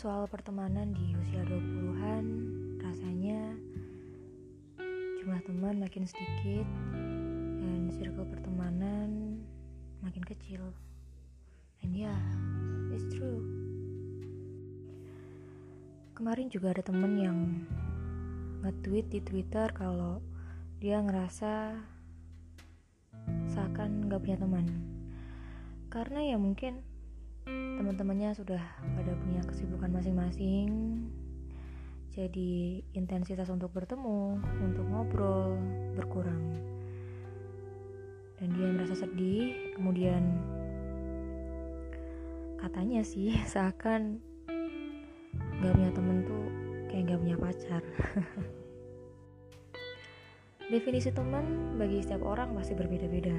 soal pertemanan di usia 20-an, rasanya jumlah teman makin sedikit dan circle pertemanan makin kecil. And yeah, it's true. Kemarin juga ada temen yang nge-tweet di Twitter kalau dia ngerasa seakan gak punya teman. Karena ya mungkin teman-temannya sudah pada punya kesibukan masing-masing. Jadi intensitas untuk bertemu untuk ngobrol berkurang. Dan dia merasa sedih kemudian katanya sih seakan gak punya temen tuh kayak gak punya pacar. Definisi teman bagi setiap orang pasti berbeda-beda.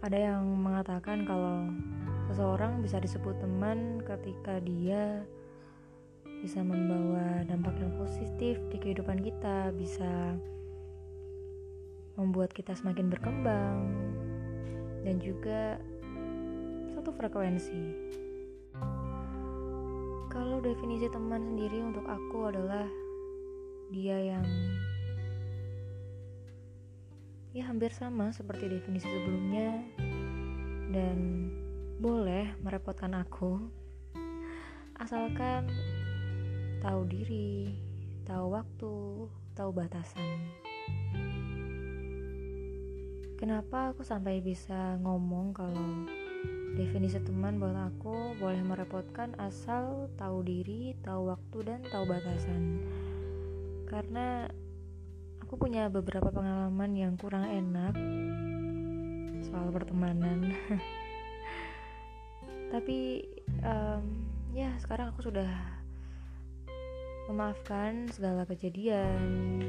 Ada yang mengatakan kalau Seseorang bisa disebut teman ketika dia bisa membawa dampak yang positif di kehidupan kita, bisa membuat kita semakin berkembang, dan juga satu frekuensi. Kalau definisi teman sendiri untuk aku adalah dia yang ya hampir sama seperti definisi sebelumnya dan boleh merepotkan aku asalkan tahu diri, tahu waktu, tahu batasan. Kenapa aku sampai bisa ngomong kalau definisi teman buat aku boleh merepotkan asal tahu diri, tahu waktu dan tahu batasan. Karena aku punya beberapa pengalaman yang kurang enak soal pertemanan. tapi um, ya sekarang aku sudah memaafkan segala kejadian.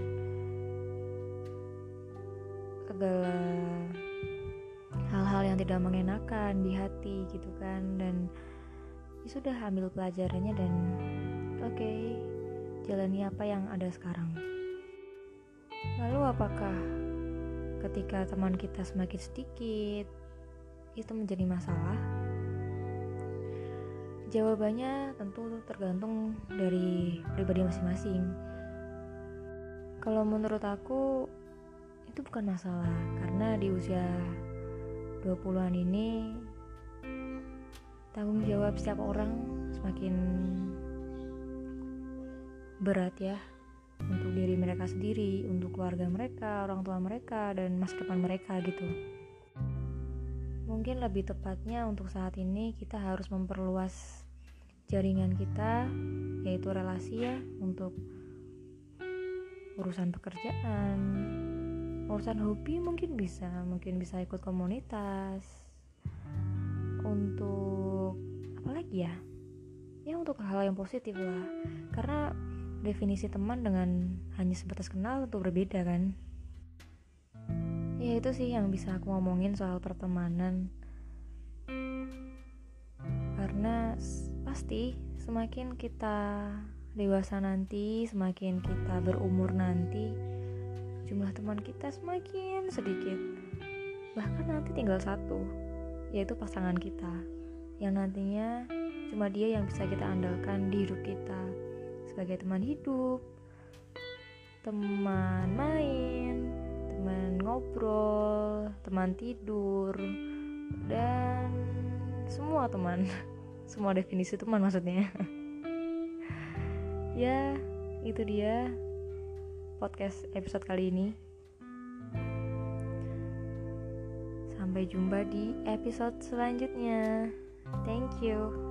Segala hal-hal yang tidak mengenakan di hati gitu kan. Dan ya sudah ambil pelajarannya dan oke okay, jalani apa yang ada sekarang. Lalu apakah ketika teman kita semakin sedikit itu menjadi masalah Jawabannya tentu tergantung dari pribadi masing-masing. Kalau menurut aku itu bukan masalah karena di usia 20-an ini tanggung jawab setiap orang semakin berat ya untuk diri mereka sendiri, untuk keluarga mereka, orang tua mereka dan masa depan mereka gitu. Mungkin lebih tepatnya untuk saat ini kita harus memperluas jaringan kita yaitu relasi ya untuk urusan pekerjaan urusan hobi mungkin bisa mungkin bisa ikut komunitas untuk apa lagi ya? Ya untuk hal yang positif lah. Karena definisi teman dengan hanya sebatas kenal itu berbeda kan ya itu sih yang bisa aku ngomongin soal pertemanan karena pasti semakin kita dewasa nanti, semakin kita berumur nanti, jumlah teman kita semakin sedikit. Bahkan nanti tinggal satu, yaitu pasangan kita, yang nantinya cuma dia yang bisa kita andalkan di hidup kita sebagai teman hidup, teman main, teman ngobrol, teman tidur, dan semua teman. semua definisi teman maksudnya. Ya itu dia podcast episode kali ini. Sampai jumpa di episode selanjutnya. Thank you